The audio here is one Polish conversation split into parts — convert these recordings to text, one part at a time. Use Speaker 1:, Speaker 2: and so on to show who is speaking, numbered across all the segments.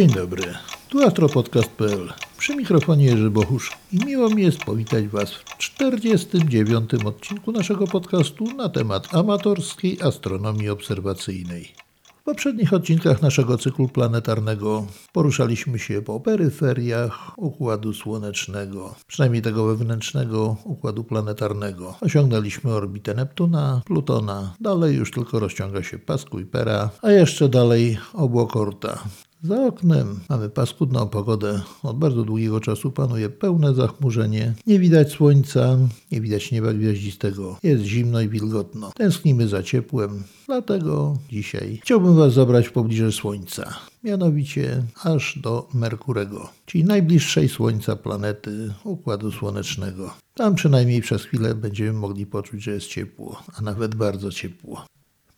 Speaker 1: Dzień dobry, tu astropodcast.pl. Przy mikrofonie Jerzy Bochusz i miło mi jest powitać Was w 49. odcinku naszego podcastu na temat amatorskiej astronomii obserwacyjnej. W poprzednich odcinkach naszego cyklu planetarnego poruszaliśmy się po peryferiach Układu Słonecznego, przynajmniej tego wewnętrznego Układu Planetarnego. Osiągnęliśmy orbitę Neptuna, Plutona, dalej już tylko rozciąga się pas Kuipera, a jeszcze dalej obłok Orta. Za oknem mamy paskudną pogodę. Od bardzo długiego czasu panuje pełne zachmurzenie. Nie widać słońca, nie widać nieba gwiaździstego. Jest zimno i wilgotno. Tęsknimy za ciepłem. Dlatego dzisiaj chciałbym Was zabrać w pobliże Słońca. Mianowicie aż do Merkurego, czyli najbliższej Słońca planety Układu Słonecznego. Tam przynajmniej przez chwilę będziemy mogli poczuć, że jest ciepło, a nawet bardzo ciepło.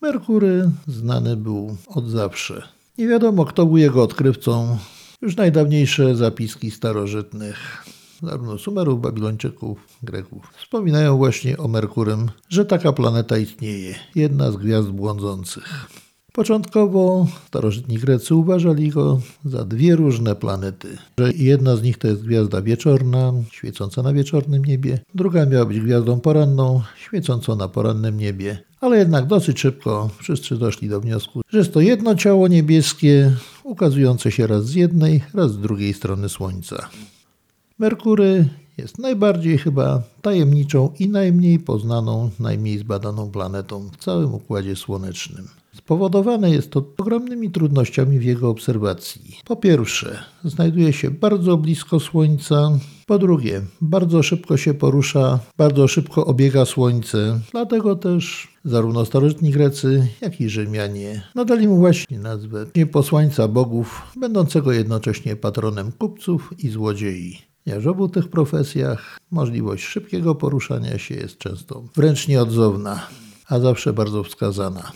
Speaker 1: Merkury znany był od zawsze. Nie wiadomo, kto był jego odkrywcą. Już najdawniejsze zapiski starożytnych, zarówno Sumerów, Babilończyków, Greków, wspominają właśnie o Merkurym, że taka planeta istnieje, jedna z gwiazd błądzących. Początkowo starożytni Grecy uważali go za dwie różne planety. Że jedna z nich to jest gwiazda wieczorna, świecąca na wieczornym niebie, druga miała być gwiazdą poranną, świecącą na porannym niebie. Ale jednak dosyć szybko wszyscy doszli do wniosku, że jest to jedno ciało niebieskie, ukazujące się raz z jednej, raz z drugiej strony Słońca. Merkury jest najbardziej chyba tajemniczą i najmniej poznaną, najmniej zbadaną planetą w całym Układzie Słonecznym. Spowodowane jest to ogromnymi trudnościami w jego obserwacji. Po pierwsze, znajduje się bardzo blisko Słońca. Po drugie, bardzo szybko się porusza, bardzo szybko obiega Słońce. Dlatego też zarówno starożytni Grecy, jak i Rzymianie nadali mu właśnie nazwę posłańca bogów, będącego jednocześnie patronem kupców i złodziei. Ponieważ w obu tych profesjach możliwość szybkiego poruszania się jest często wręcz nieodzowna, a zawsze bardzo wskazana.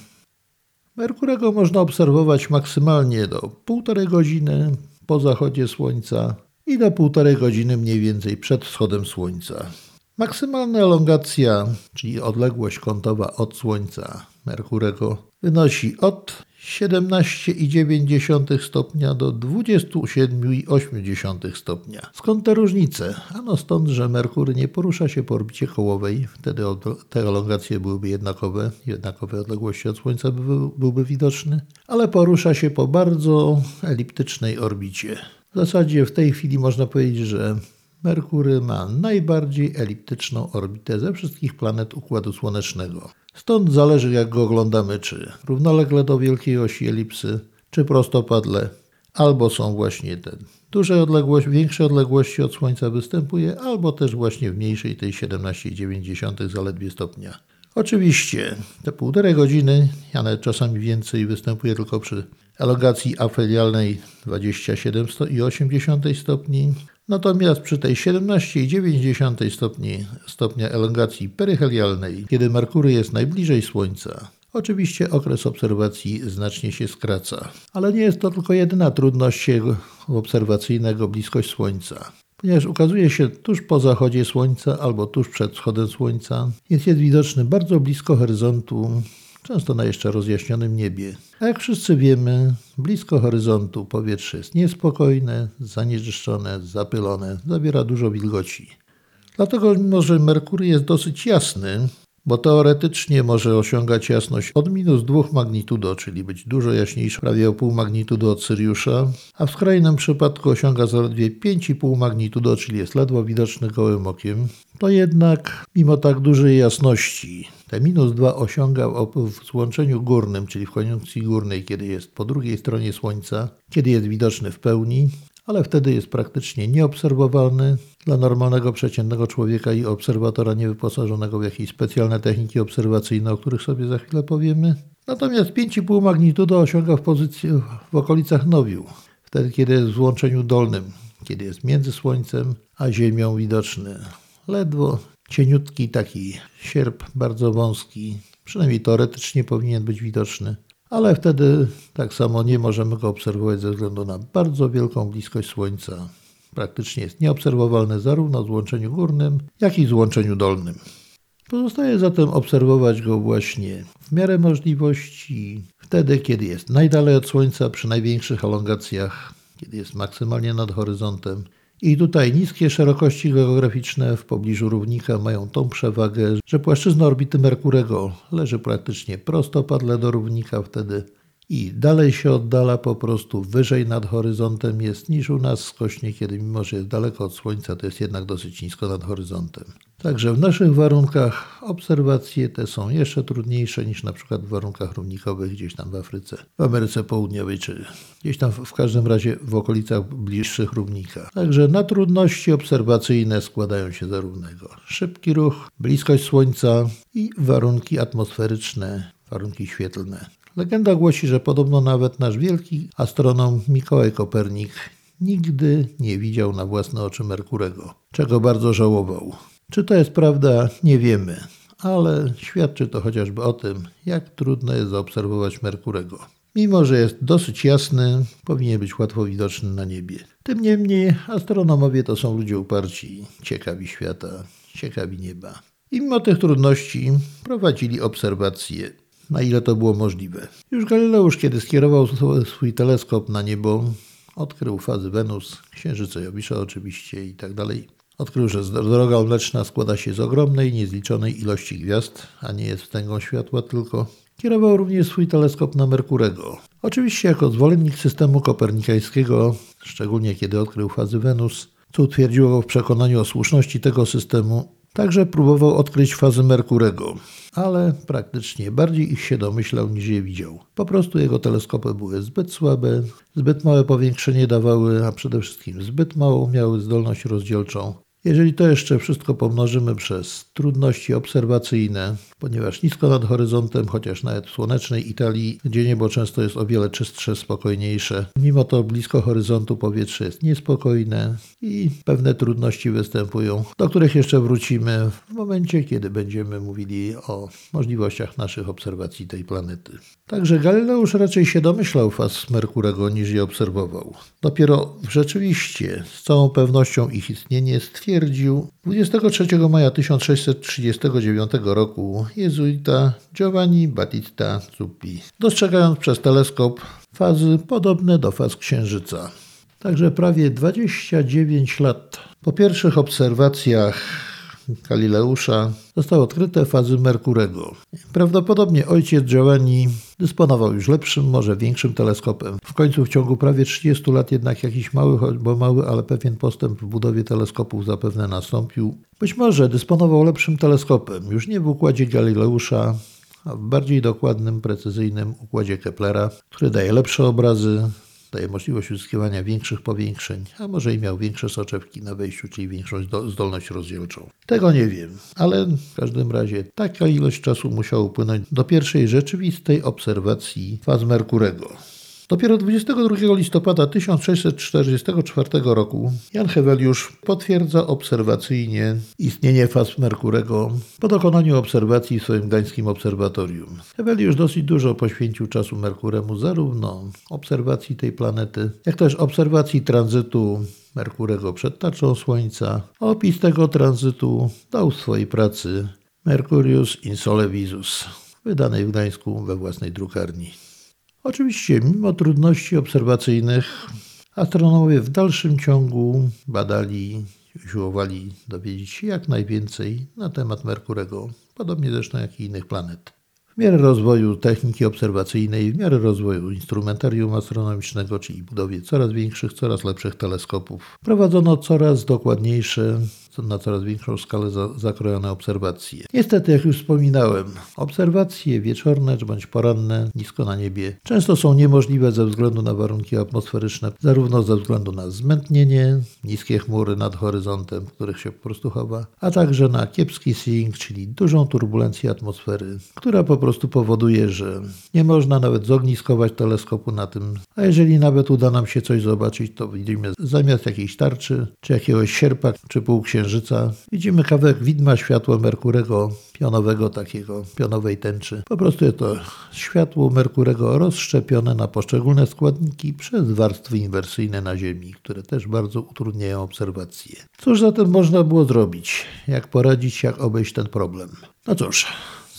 Speaker 1: Merkurego można obserwować maksymalnie do półtorej godziny po zachodzie Słońca i do półtorej godziny mniej więcej przed wschodem Słońca. Maksymalna elongacja, czyli odległość kątowa od Słońca Merkurego, wynosi od 17,9 stopnia do 27,8 stopnia. Skąd te różnice? Ano stąd, że Merkury nie porusza się po orbicie kołowej, wtedy te elongacje byłyby jednakowe, jednakowe odległości od Słońca byłby widoczny, ale porusza się po bardzo eliptycznej orbicie. W zasadzie w tej chwili można powiedzieć, że Merkury ma najbardziej eliptyczną orbitę ze wszystkich planet Układu Słonecznego. Stąd zależy jak go oglądamy, czy równolegle do wielkiej osi elipsy, czy prostopadle, albo są właśnie te duże odległości, większe odległości od Słońca występuje, albo też właśnie w mniejszej tej 17,9 zaledwie stopnia. Oczywiście te półtorej godziny, a nawet czasami więcej, występuje tylko przy elongacji afelialnej 27,8 stopni, Natomiast przy tej 17,9 stopni, stopnia elongacji peryhelialnej, kiedy Merkury jest najbliżej Słońca, Oczywiście okres obserwacji znacznie się skraca, ale nie jest to tylko jedyna trudność obserwacyjnego bliskość Słońca. Ponieważ ukazuje się tuż po zachodzie Słońca albo tuż przed wschodem Słońca, jest widoczny bardzo blisko horyzontu często na jeszcze rozjaśnionym niebie. A jak wszyscy wiemy, blisko horyzontu powietrze jest niespokojne, zanieczyszczone, zapylone, zawiera dużo wilgoci. Dlatego, mimo że Merkury jest dosyć jasny, bo teoretycznie może osiągać jasność od minus 2 magnitudo, czyli być dużo jaśniejszy, prawie o pół magnitudo od Syriusza, a w skrajnym przypadku osiąga zaledwie 5,5 magnitudo, czyli jest ledwo widoczny gołym okiem, to jednak mimo tak dużej jasności te minus 2 osiąga w złączeniu górnym, czyli w koniunkcji górnej, kiedy jest po drugiej stronie Słońca, kiedy jest widoczny w pełni, ale wtedy jest praktycznie nieobserwowalny dla normalnego, przeciętnego człowieka i obserwatora niewyposażonego w jakieś specjalne techniki obserwacyjne, o których sobie za chwilę powiemy. Natomiast 5,5 magnitudo osiąga w pozycji w okolicach nowiu, wtedy kiedy jest w złączeniu dolnym, kiedy jest między Słońcem a Ziemią widoczny. Ledwo cieniutki taki sierp, bardzo wąski, przynajmniej teoretycznie powinien być widoczny ale wtedy tak samo nie możemy go obserwować ze względu na bardzo wielką bliskość Słońca. Praktycznie jest nieobserwowalny zarówno w złączeniu górnym, jak i w złączeniu dolnym. Pozostaje zatem obserwować go właśnie w miarę możliwości, wtedy kiedy jest najdalej od Słońca, przy największych elongacjach, kiedy jest maksymalnie nad horyzontem. I tutaj niskie szerokości geograficzne w pobliżu równika mają tą przewagę, że płaszczyzna orbity Merkurego leży praktycznie prostopadle do równika wtedy i dalej się oddala po prostu wyżej nad horyzontem jest niż u nas skośnie, kiedy mimo, że jest daleko od Słońca, to jest jednak dosyć nisko nad horyzontem. Także w naszych warunkach obserwacje te są jeszcze trudniejsze niż na przykład w warunkach równikowych gdzieś tam w Afryce, w Ameryce Południowej, czy gdzieś tam w każdym razie w okolicach bliższych równika. Także na trudności obserwacyjne składają się zarówno szybki ruch, bliskość Słońca i warunki atmosferyczne, warunki świetlne. Legenda głosi, że podobno nawet nasz wielki astronom Mikołaj Kopernik nigdy nie widział na własne oczy Merkurego, czego bardzo żałował. Czy to jest prawda, nie wiemy, ale świadczy to chociażby o tym, jak trudno jest zaobserwować Merkurego. Mimo, że jest dosyć jasny, powinien być łatwo widoczny na niebie. Tym niemniej astronomowie to są ludzie uparci, ciekawi świata, ciekawi nieba. I mimo tych trudności prowadzili obserwacje na ile to było możliwe. Już Galileusz, kiedy skierował swój teleskop na niebo, odkrył fazy Wenus, Księżyca Jowisza oczywiście i tak dalej. Odkrył, że droga mleczna składa się z ogromnej, niezliczonej ilości gwiazd, a nie jest wstęgą światła tylko. Kierował również swój teleskop na Merkurego. Oczywiście jako zwolennik systemu kopernikańskiego, szczególnie kiedy odkrył fazy Wenus, co utwierdziło go w przekonaniu o słuszności tego systemu, Także próbował odkryć fazy Merkurego, ale praktycznie bardziej ich się domyślał niż je widział. Po prostu jego teleskopy były zbyt słabe, zbyt małe powiększenie dawały, a przede wszystkim zbyt małą miały zdolność rozdzielczą, jeżeli to jeszcze wszystko pomnożymy przez trudności obserwacyjne, ponieważ nisko nad horyzontem, chociaż nawet w słonecznej Italii, gdzie niebo często jest o wiele czystsze, spokojniejsze, mimo to blisko horyzontu powietrze jest niespokojne i pewne trudności występują, do których jeszcze wrócimy w momencie, kiedy będziemy mówili o możliwościach naszych obserwacji tej planety. Także Galileusz raczej się domyślał faz Merkurego niż je obserwował. Dopiero rzeczywiście z całą pewnością ich istnienie stwierdził, stwierdził 23 maja 1639 roku jezuita Giovanni Battista Zuppi, dostrzegając przez teleskop fazy podobne do faz Księżyca. Także prawie 29 lat po pierwszych obserwacjach Galileusza zostały odkryte fazy Merkurego. Prawdopodobnie ojciec Giovanni dysponował już lepszym, może większym teleskopem. W końcu w ciągu prawie 30 lat jednak jakiś mały, choćby mały, ale pewien postęp w budowie teleskopów zapewne nastąpił. Być może dysponował lepszym teleskopem, już nie w układzie Galileusza, a w bardziej dokładnym, precyzyjnym układzie Keplera, który daje lepsze obrazy, daje możliwość uzyskiwania większych powiększeń, a może i miał większe soczewki na wejściu, czyli większą zdolność rozdzielczą. Tego nie wiem, ale w każdym razie taka ilość czasu musiała upłynąć do pierwszej rzeczywistej obserwacji faz Merkurego. Dopiero 22 listopada 1644 roku Jan Heweliusz potwierdza obserwacyjnie istnienie faz Merkurego po dokonaniu obserwacji w swoim gdańskim obserwatorium. Heweliusz dosyć dużo poświęcił czasu Merkuremu, zarówno obserwacji tej planety, jak też obserwacji tranzytu Merkurego przed tarczą Słońca. Opis tego tranzytu dał w swojej pracy Mercurius in Sole Visus, wydanej w Gdańsku we własnej drukarni. Oczywiście, mimo trudności obserwacyjnych, astronomowie w dalszym ciągu badali, usiłowali dowiedzieć się jak najwięcej na temat Merkurego, podobnie zresztą jak i innych planet. W miarę rozwoju techniki obserwacyjnej, w miarę rozwoju instrumentarium astronomicznego, czyli budowie coraz większych, coraz lepszych teleskopów, prowadzono coraz dokładniejsze na coraz większą skalę za, zakrojone obserwacje. Niestety, jak już wspominałem, obserwacje wieczorne czy bądź poranne nisko na niebie często są niemożliwe ze względu na warunki atmosferyczne, zarówno ze względu na zmętnienie, niskie chmury nad horyzontem, w których się po prostu chowa, a także na kiepski seeing, czyli dużą turbulencję atmosfery, która po prostu powoduje, że nie można nawet zogniskować teleskopu na tym, a jeżeli nawet uda nam się coś zobaczyć, to widzimy zamiast jakiejś tarczy, czy jakiegoś sierpa, czy półksiężyca, Księżyca widzimy kawałek widma światła Merkurego, pionowego takiego, pionowej tęczy. Po prostu jest to światło Merkurego rozszczepione na poszczególne składniki przez warstwy inwersyjne na Ziemi, które też bardzo utrudniają obserwacje. Cóż zatem można było zrobić? Jak poradzić, jak obejść ten problem? No cóż,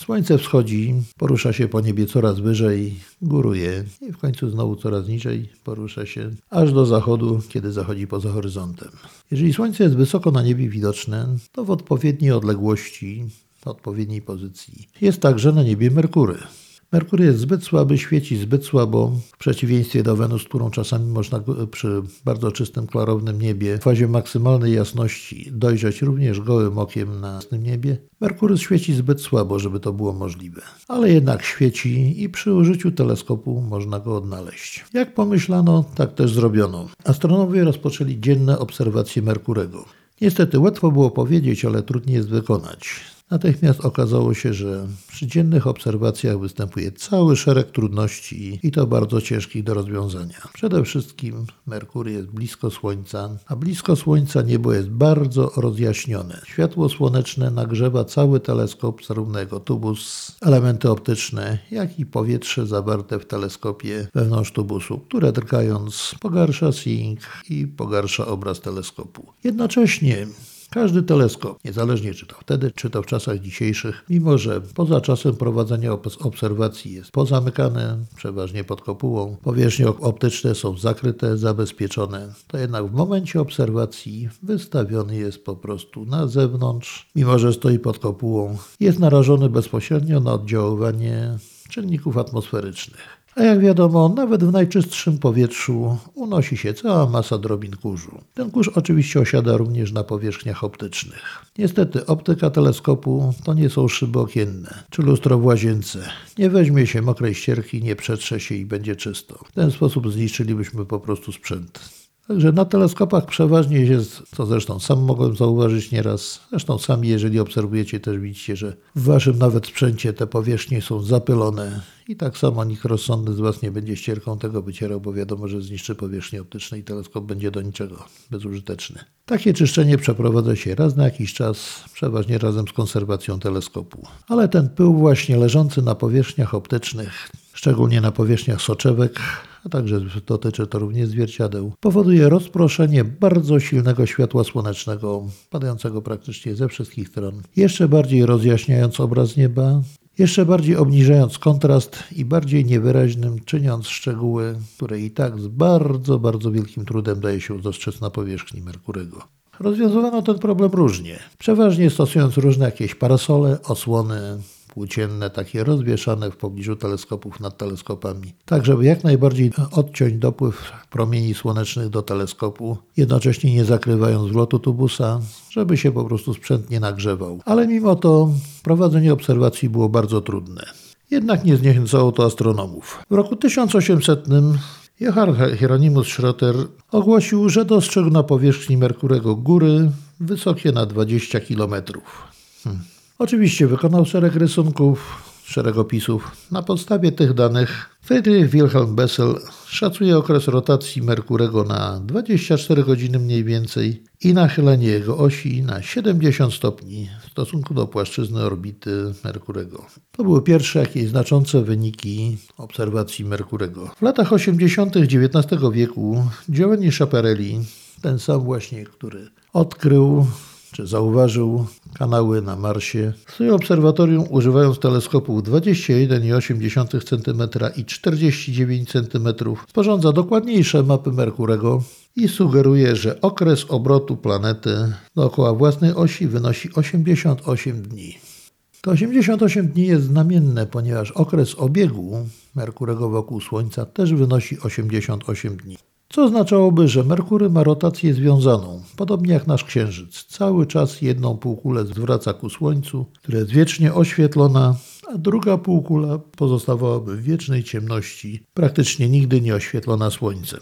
Speaker 1: Słońce wschodzi, porusza się po niebie coraz wyżej, góruje i w końcu znowu coraz niżej porusza się, aż do zachodu, kiedy zachodzi poza horyzontem. Jeżeli Słońce jest wysoko na niebie widoczne, to w odpowiedniej odległości, odpowiedniej pozycji jest także na niebie Merkury. Merkury jest zbyt słaby, świeci zbyt słabo, w przeciwieństwie do Wenus, którą czasami można przy bardzo czystym, klarownym niebie w fazie maksymalnej jasności dojrzeć również gołym okiem na jasnym niebie. Merkury świeci zbyt słabo, żeby to było możliwe. Ale jednak świeci i przy użyciu teleskopu można go odnaleźć. Jak pomyślano, tak też zrobiono. Astronomowie rozpoczęli dzienne obserwacje Merkurego. Niestety łatwo było powiedzieć, ale trudniej jest wykonać. Natychmiast okazało się, że przy dziennych obserwacjach występuje cały szereg trudności i to bardzo ciężkich do rozwiązania. Przede wszystkim Merkury jest blisko Słońca, a blisko Słońca niebo jest bardzo rozjaśnione. Światło słoneczne nagrzewa cały teleskop, zarówno jego tubus, elementy optyczne, jak i powietrze zawarte w teleskopie wewnątrz tubusu, które drgając pogarsza seeing i pogarsza obraz teleskopu. Jednocześnie każdy teleskop, niezależnie czy to wtedy, czy to w czasach dzisiejszych, mimo że poza czasem prowadzenia obserwacji jest pozamykane, przeważnie pod kopułą, powierzchnie optyczne są zakryte, zabezpieczone, to jednak w momencie obserwacji wystawiony jest po prostu na zewnątrz, mimo że stoi pod kopułą, jest narażony bezpośrednio na oddziaływanie czynników atmosferycznych. A jak wiadomo, nawet w najczystszym powietrzu unosi się cała masa drobin kurzu. Ten kurz oczywiście osiada również na powierzchniach optycznych. Niestety optyka teleskopu to nie są szyby okienne, czy lustro w łazience. Nie weźmie się mokrej ścierki, nie przetrze się i będzie czysto. W ten sposób zniszczylibyśmy po prostu sprzęt. Także na teleskopach przeważnie jest, co zresztą sam mogłem zauważyć nieraz, zresztą sami jeżeli obserwujecie też widzicie, że w waszym nawet sprzęcie te powierzchnie są zapylone i tak samo nikt rozsądny z was nie będzie ścierką tego wycierał, bo wiadomo, że zniszczy powierzchnię optyczną i teleskop będzie do niczego bezużyteczny. Takie czyszczenie przeprowadza się raz na jakiś czas, przeważnie razem z konserwacją teleskopu. Ale ten pył właśnie leżący na powierzchniach optycznych, szczególnie na powierzchniach soczewek, a także dotyczy to również zwierciadeł, powoduje rozproszenie bardzo silnego światła słonecznego, padającego praktycznie ze wszystkich stron, jeszcze bardziej rozjaśniając obraz nieba, jeszcze bardziej obniżając kontrast i bardziej niewyraźnym czyniąc szczegóły, które i tak z bardzo, bardzo wielkim trudem daje się dostrzec na powierzchni Merkurego. Rozwiązywano ten problem różnie, przeważnie stosując różne jakieś parasole, osłony, płócienne, takie rozwieszane w pobliżu teleskopów nad teleskopami, tak żeby jak najbardziej odciąć dopływ promieni słonecznych do teleskopu, jednocześnie nie zakrywając wlotu tubusa, żeby się po prostu sprzęt nie nagrzewał. Ale mimo to prowadzenie obserwacji było bardzo trudne. Jednak nie zniechęcało to astronomów. W roku 1800 Johann Hieronymus Schroeter ogłosił, że dostrzegł na powierzchni Merkurego góry wysokie na 20 kilometrów. Hmm. Oczywiście wykonał szereg rysunków, szereg opisów. Na podstawie tych danych Friedrich Wilhelm Bessel szacuje okres rotacji Merkurego na 24 godziny mniej więcej i nachylenie jego osi na 70 stopni w stosunku do płaszczyzny orbity Merkurego. To były pierwsze jakieś znaczące wyniki obserwacji Merkurego. W latach 80. XIX wieku Giovanni Schiaparelli, ten sam właśnie, który odkrył zauważył kanały na Marsie. W swoim obserwatorium używając teleskopów 21,8 cm i 49 cm sporządza dokładniejsze mapy Merkurego i sugeruje, że okres obrotu planety dookoła własnej osi wynosi 88 dni. To 88 dni jest znamienne, ponieważ okres obiegu Merkurego wokół Słońca też wynosi 88 dni. Co oznaczałoby, że Merkury ma rotację związaną, podobnie jak nasz Księżyc. Cały czas jedną półkulę zwraca ku Słońcu, która jest wiecznie oświetlona, a druga półkula pozostawałaby w wiecznej ciemności, praktycznie nigdy nie oświetlona Słońcem.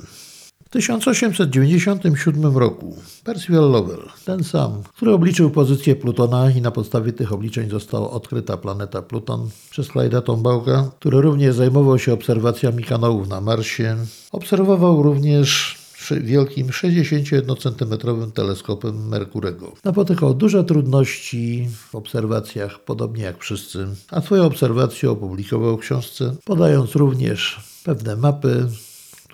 Speaker 1: W 1897 roku Percival Lowell, ten sam, który obliczył pozycję Plutona i na podstawie tych obliczeń została odkryta planeta Pluton przez Clyda Tombauga, który również zajmował się obserwacjami kanałów na Marsie, obserwował również wielkim 61-centymetrowym teleskopem Merkurego. Napotykał duże trudności w obserwacjach, podobnie jak wszyscy, a swoje obserwacje opublikował w książce, podając również pewne mapy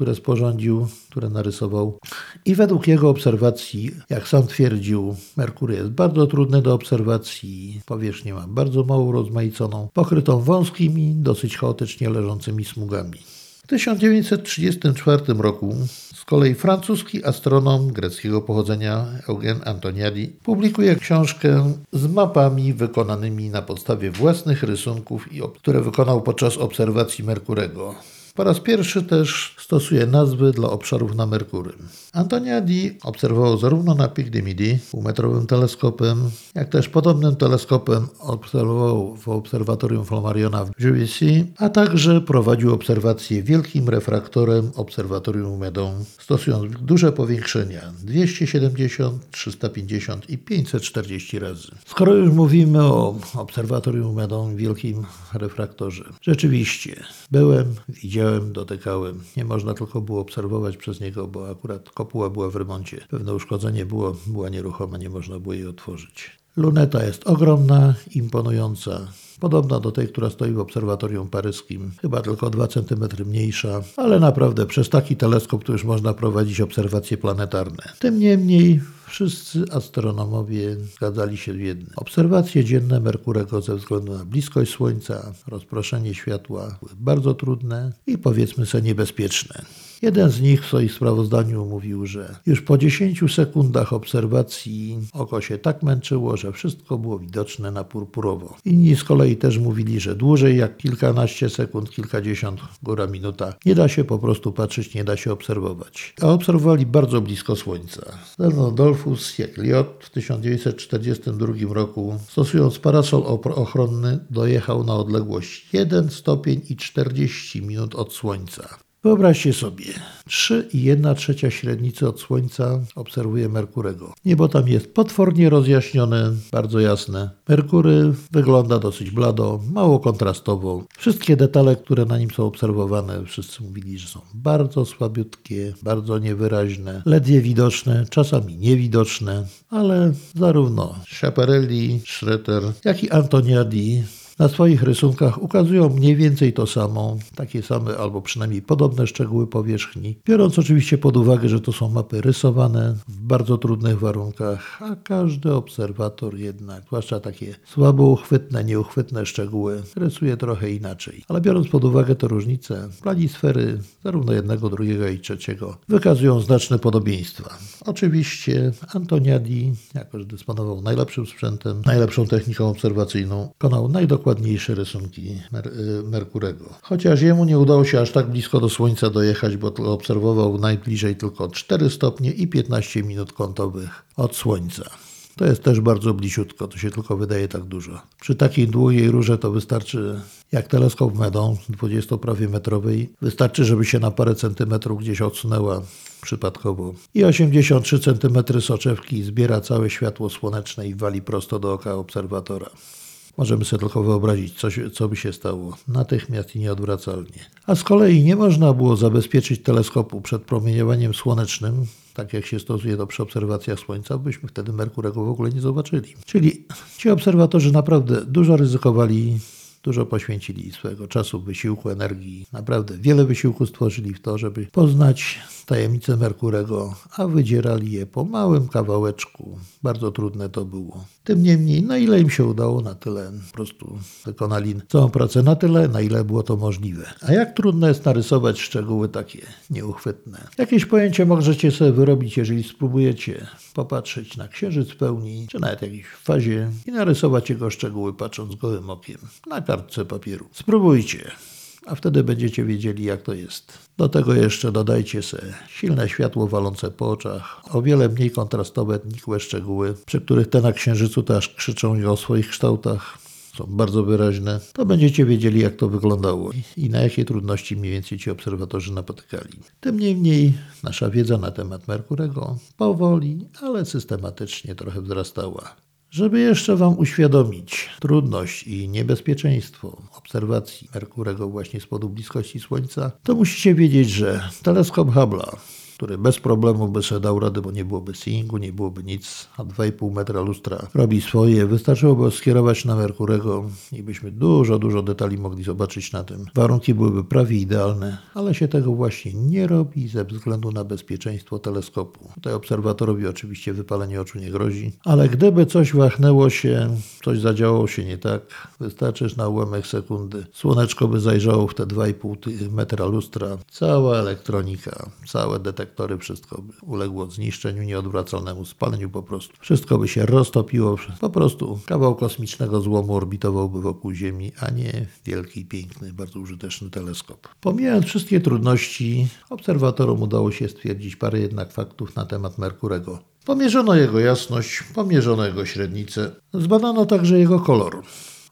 Speaker 1: które sporządził, które narysował. I według jego obserwacji, jak sam twierdził, Merkury jest bardzo trudny do obserwacji, powierzchnię ma bardzo mało rozmaiconą, pokrytą wąskimi, dosyć chaotycznie leżącymi smugami. W 1934 roku z kolei francuski astronom greckiego pochodzenia Eugen Antoniadi publikuje książkę z mapami wykonanymi na podstawie własnych rysunków, które wykonał podczas obserwacji Merkurego. Po raz pierwszy też stosuje nazwy dla obszarów na Merkury. Antoniadi obserwował zarówno na Pic de Midi półmetrowym teleskopem, jak też podobnym teleskopem obserwował w obserwatorium Flammariona w Juvisy, a także prowadził obserwacje wielkim refraktorem obserwatorium Medą, stosując duże powiększenia 270, 350 i 540 razy. Skoro już mówimy o obserwatorium Medą, wielkim refraktorze, rzeczywiście byłem, widziałem, dotykałem. Nie można tylko było obserwować przez niego, bo akurat kopuła była w remoncie. Pewne uszkodzenie było, była nieruchoma, nie można było jej otworzyć. Luneta jest ogromna, imponująca. Podobna do tej, która stoi w obserwatorium paryskim, chyba tylko 2 cm mniejsza, ale naprawdę przez taki teleskop tu już można prowadzić obserwacje planetarne. Tym niemniej wszyscy astronomowie zgadzali się w jednym. Obserwacje dzienne Merkurego ze względu na bliskość Słońca, rozproszenie światła były bardzo trudne i powiedzmy sobie niebezpieczne. Jeden z nich w swoim sprawozdaniu mówił, że już po 10 sekundach obserwacji oko się tak męczyło, że wszystko było widoczne na purpurowo. Inni z kolei też mówili, że dłużej jak kilkanaście sekund, kilkadziesiąt, góra minuta, nie da się po prostu patrzeć, nie da się obserwować. A obserwowali bardzo blisko Słońca. Zarówno Dolfus, jak Liot w 1942 roku, stosując parasol ochronny, dojechał na odległość 1 stopień i 40 minut od Słońca. Wyobraźcie sobie, 3,1 trzecia średnicy od Słońca obserwuje Merkurego. Niebo tam jest potwornie rozjaśnione, bardzo jasne. Merkury wygląda dosyć blado, mało kontrastowo. Wszystkie detale, które na nim są obserwowane, wszyscy mówili, że są bardzo słabiutkie, bardzo niewyraźne, ledwie widoczne, czasami niewidoczne, ale zarówno Schiaparelli, Schroeter, jak i Antoniadi na swoich rysunkach ukazują mniej więcej to samo, takie same albo przynajmniej podobne szczegóły powierzchni, biorąc oczywiście pod uwagę, że to są mapy rysowane w bardzo trudnych warunkach, a każdy obserwator jednak, zwłaszcza takie słabo uchwytne, nieuchwytne szczegóły, rysuje trochę inaczej. Ale biorąc pod uwagę te różnice, planisfery zarówno jednego, drugiego i trzeciego wykazują znaczne podobieństwa. Oczywiście Antoniadi, jako że dysponował najlepszym sprzętem, najlepszą techniką obserwacyjną, konał najdokładniejsze dokładniejsze rysunki Mer y, Merkurego. Chociaż jemu nie udało się aż tak blisko do Słońca dojechać, bo obserwował najbliżej tylko 4 stopnie i 15 minut kątowych od Słońca. To jest też bardzo bliziutko, to się tylko wydaje tak dużo. Przy takiej długiej rurze to wystarczy, jak teleskop Medą, 20 prawie metrowej, wystarczy, żeby się na parę centymetrów gdzieś odsunęła przypadkowo. I 83 cm soczewki zbiera całe światło słoneczne i wali prosto do oka obserwatora. Możemy sobie tylko wyobrazić, co, się, co by się stało natychmiast i nieodwracalnie. A z kolei nie można było zabezpieczyć teleskopu przed promieniowaniem słonecznym, tak jak się stosuje to przy obserwacjach Słońca, byśmy wtedy Merkurego w ogóle nie zobaczyli. Czyli ci obserwatorzy naprawdę dużo ryzykowali Dużo poświęcili swojego czasu, wysiłku, energii. Naprawdę wiele wysiłku stworzyli w to, żeby poznać tajemnice Merkurego, a wydzierali je po małym kawałeczku. Bardzo trudne to było. Tym niemniej, na ile im się udało, na tyle po prostu wykonali całą pracę, na tyle, na ile było to możliwe. A jak trudno jest narysować szczegóły takie nieuchwytne? Jakieś pojęcie możecie sobie wyrobić, jeżeli spróbujecie popatrzeć na księżyc w pełni, czy nawet jakiejś fazie i narysować jego szczegóły patrząc gołym okiem na kartce papieru. Spróbujcie a wtedy będziecie wiedzieli, jak to jest. Do tego jeszcze dodajcie se silne światło walące po oczach, o wiele mniej kontrastowe, nikłe szczegóły, przy których te na księżycu też krzyczą o swoich kształtach. Są bardzo wyraźne, to będziecie wiedzieli, jak to wyglądało i na jakie trudności mniej więcej ci obserwatorzy napotykali. Tym niemniej nasza wiedza na temat Merkurego powoli, ale systematycznie trochę wzrastała. Żeby jeszcze Wam uświadomić trudność i niebezpieczeństwo obserwacji Merkurego właśnie z powodu bliskości Słońca, to musicie wiedzieć, że teleskop Hubble'a który bez problemu by sobie dał radę, bo nie byłoby seeingu, nie byłoby nic, a 2,5 metra lustra robi swoje. Wystarczyłoby skierować na Merkurego i byśmy dużo, dużo detali mogli zobaczyć na tym. Warunki byłyby prawie idealne, ale się tego właśnie nie robi ze względu na bezpieczeństwo teleskopu. Tutaj obserwatorowi oczywiście wypalenie oczu nie grozi, ale gdyby coś wachnęło się, coś zadziałało się nie tak, wystarczy na ułamek sekundy. Słoneczko by zajrzało w te 2,5 metra lustra, cała elektronika, całe detektory, wszystko by uległo zniszczeniu nieodwracalnemu, spaleniu po prostu. Wszystko by się roztopiło, po prostu kawał kosmicznego złomu orbitowałby wokół Ziemi, a nie wielki, piękny, bardzo użyteczny teleskop. Pomijając wszystkie trudności, obserwatorom udało się stwierdzić parę jednak faktów na temat Merkurego. Pomierzono jego jasność, pomierzono jego średnicę, zbadano także jego kolor.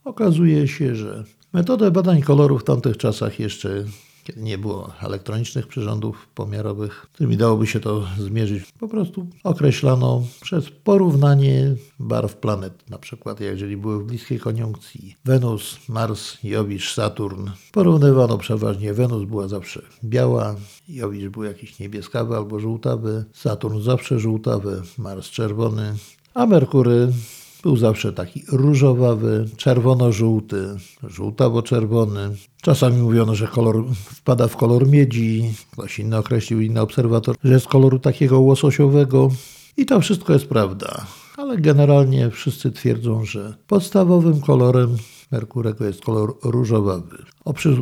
Speaker 1: Okazuje się, że metodę badań koloru w tamtych czasach jeszcze kiedy nie było elektronicznych przyrządów pomiarowych, którymi dałoby się to zmierzyć. Po prostu określano przez porównanie barw planet, na przykład jeżeli były w bliskiej koniunkcji Wenus, Mars, Jowisz, Saturn. Porównywano przeważnie, Wenus była zawsze biała, Jowisz był jakiś niebieskawy albo żółtawy, Saturn zawsze żółtawy, Mars czerwony, a Merkury był zawsze taki różowawy, czerwono-żółty, żółtawo-czerwony. Czasami mówiono, że kolor wpada w kolor miedzi. Ktoś inny określił, inny obserwator, że jest koloru takiego łososiowego. I to wszystko jest prawda. Ale generalnie wszyscy twierdzą, że podstawowym kolorem Merkurego jest kolor różowawy.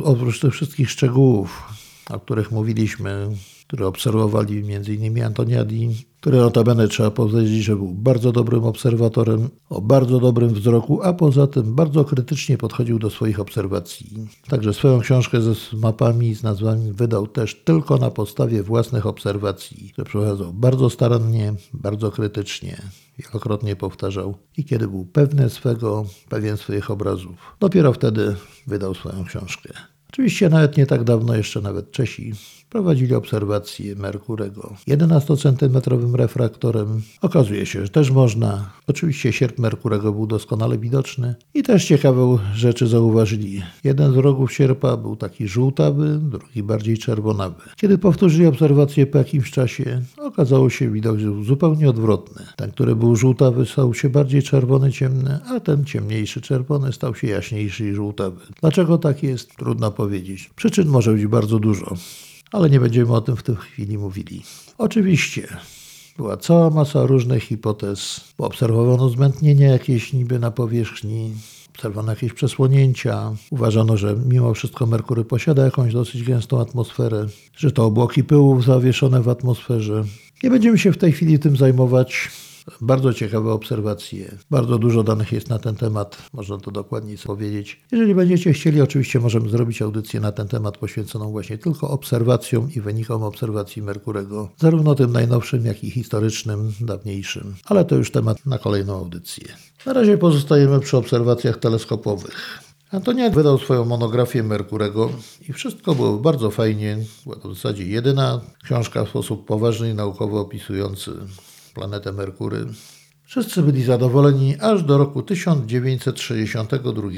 Speaker 1: Oprócz tych wszystkich szczegółów, o których mówiliśmy, które obserwowali m.in. Antoniadi, który notabene trzeba powiedzieć, że był bardzo dobrym obserwatorem, o bardzo dobrym wzroku, a poza tym bardzo krytycznie podchodził do swoich obserwacji. Także swoją książkę ze mapami, z nazwami wydał też tylko na podstawie własnych obserwacji, które przeprowadzał bardzo starannie, bardzo krytycznie, wielokrotnie powtarzał i kiedy był pewny swego, pewien swoich obrazów, dopiero wtedy wydał swoją książkę. Oczywiście nawet nie tak dawno jeszcze nawet Czesi prowadzili obserwacje Merkurego 11-centymetrowym refraktorem. Okazuje się, że też można. Oczywiście sierp Merkurego był doskonale widoczny i też ciekawe rzeczy zauważyli. Jeden z rogów sierpa był taki żółtawy, drugi bardziej czerwonawy. Kiedy powtórzyli obserwację po jakimś czasie, okazało się widok, zupełnie odwrotny. Ten, który był żółtawy, stał się bardziej czerwony, ciemny, a ten ciemniejszy czerwony stał się jaśniejszy i żółtawy. Dlaczego tak jest? Trudno powiedzieć. Przyczyn może być bardzo dużo ale nie będziemy o tym w tej chwili mówili. Oczywiście była cała masa różnych hipotez, obserwowano zmętnienie jakieś niby na powierzchni, obserwowano jakieś przesłonięcia. Uważano, że mimo wszystko Merkury posiada jakąś dosyć gęstą atmosferę, że to obłoki pyłów zawieszone w atmosferze. Nie będziemy się w tej chwili tym zajmować. Bardzo ciekawe obserwacje. Bardzo dużo danych jest na ten temat, można to dokładniej powiedzieć. Jeżeli będziecie chcieli, oczywiście możemy zrobić audycję na ten temat poświęconą właśnie tylko obserwacjom i wynikom obserwacji Merkurego, zarówno tym najnowszym, jak i historycznym, dawniejszym. Ale to już temat na kolejną audycję. Na razie pozostajemy przy obserwacjach teleskopowych. Antoniak wydał swoją monografię Merkurego i wszystko było bardzo fajnie. Była to w zasadzie jedyna książka w sposób poważny i naukowo opisujący planetę Merkury. Wszyscy byli zadowoleni aż do roku 1962,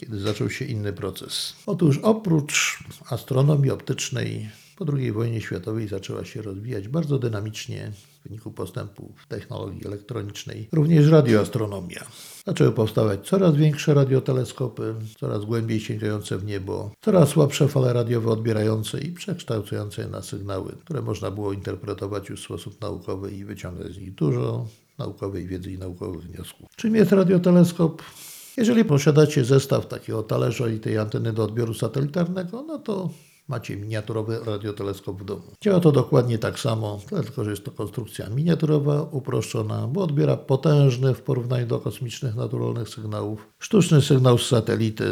Speaker 1: kiedy zaczął się inny proces. Otóż oprócz astronomii optycznej po II wojnie światowej zaczęła się rozwijać bardzo dynamicznie wyniku postępu w technologii elektronicznej również radioastronomia. Zaczęły powstawać coraz większe radioteleskopy, coraz głębiej sięgające w niebo, coraz słabsze fale radiowe odbierające i przekształcające na sygnały, które można było interpretować już w sposób naukowy i wyciągać z nich dużo naukowej wiedzy i naukowych wniosków. Czym jest radioteleskop? Jeżeli posiadacie zestaw takiego talerza i tej anteny do odbioru satelitarnego, no to macie miniaturowy radioteleskop w domu. Działa to dokładnie tak samo, tylko że jest to konstrukcja miniaturowa, uproszczona, bo odbiera potężny w porównaniu do kosmicznych naturalnych sygnałów sztuczny sygnał z satelity,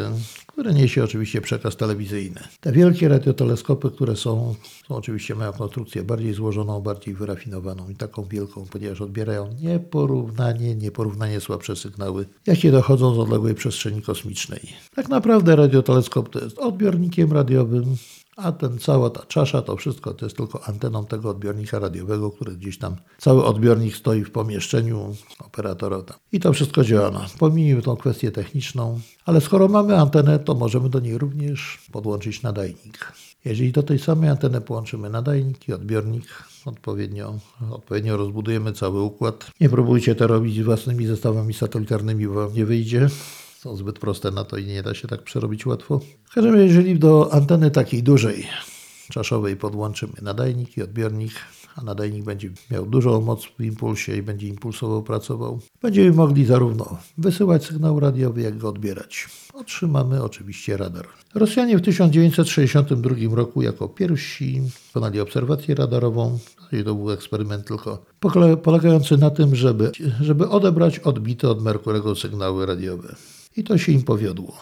Speaker 1: który niesie oczywiście przekaz telewizyjny. Te wielkie radioteleskopy, które są, są oczywiście mają konstrukcję bardziej złożoną, bardziej wyrafinowaną i taką wielką, ponieważ odbierają nieporównanie, nieporównanie słabsze sygnały, jakie dochodzą z odległej przestrzeni kosmicznej. Tak naprawdę radioteleskop to jest odbiornikiem radiowym, a ten cała ta czasza, to wszystko to jest tylko anteną tego odbiornika radiowego, który gdzieś tam, cały odbiornik stoi w pomieszczeniu operatora. Tam. I to wszystko działa. No, pomijmy tą kwestię techniczną, ale skoro mamy antenę, to możemy do niej również podłączyć nadajnik. Jeżeli do tej samej anteny połączymy nadajnik i odbiornik, odpowiednio, odpowiednio rozbudujemy cały układ. Nie próbujcie to robić własnymi zestawami satelitarnymi, bo wam nie wyjdzie. Są zbyt proste na to i nie da się tak przerobić łatwo. W każdym razie, jeżeli do anteny takiej dużej, czaszowej podłączymy nadajnik i odbiornik, a nadajnik będzie miał dużą moc w impulsie i będzie impulsowo pracował, będziemy mogli zarówno wysyłać sygnał radiowy, jak go odbierać. Otrzymamy oczywiście radar. Rosjanie w 1962 roku jako pierwsi wykonali obserwację radarową. To był eksperyment tylko polegający na tym, żeby, żeby odebrać odbite od Merkurego sygnały radiowe. I to się im powiodło.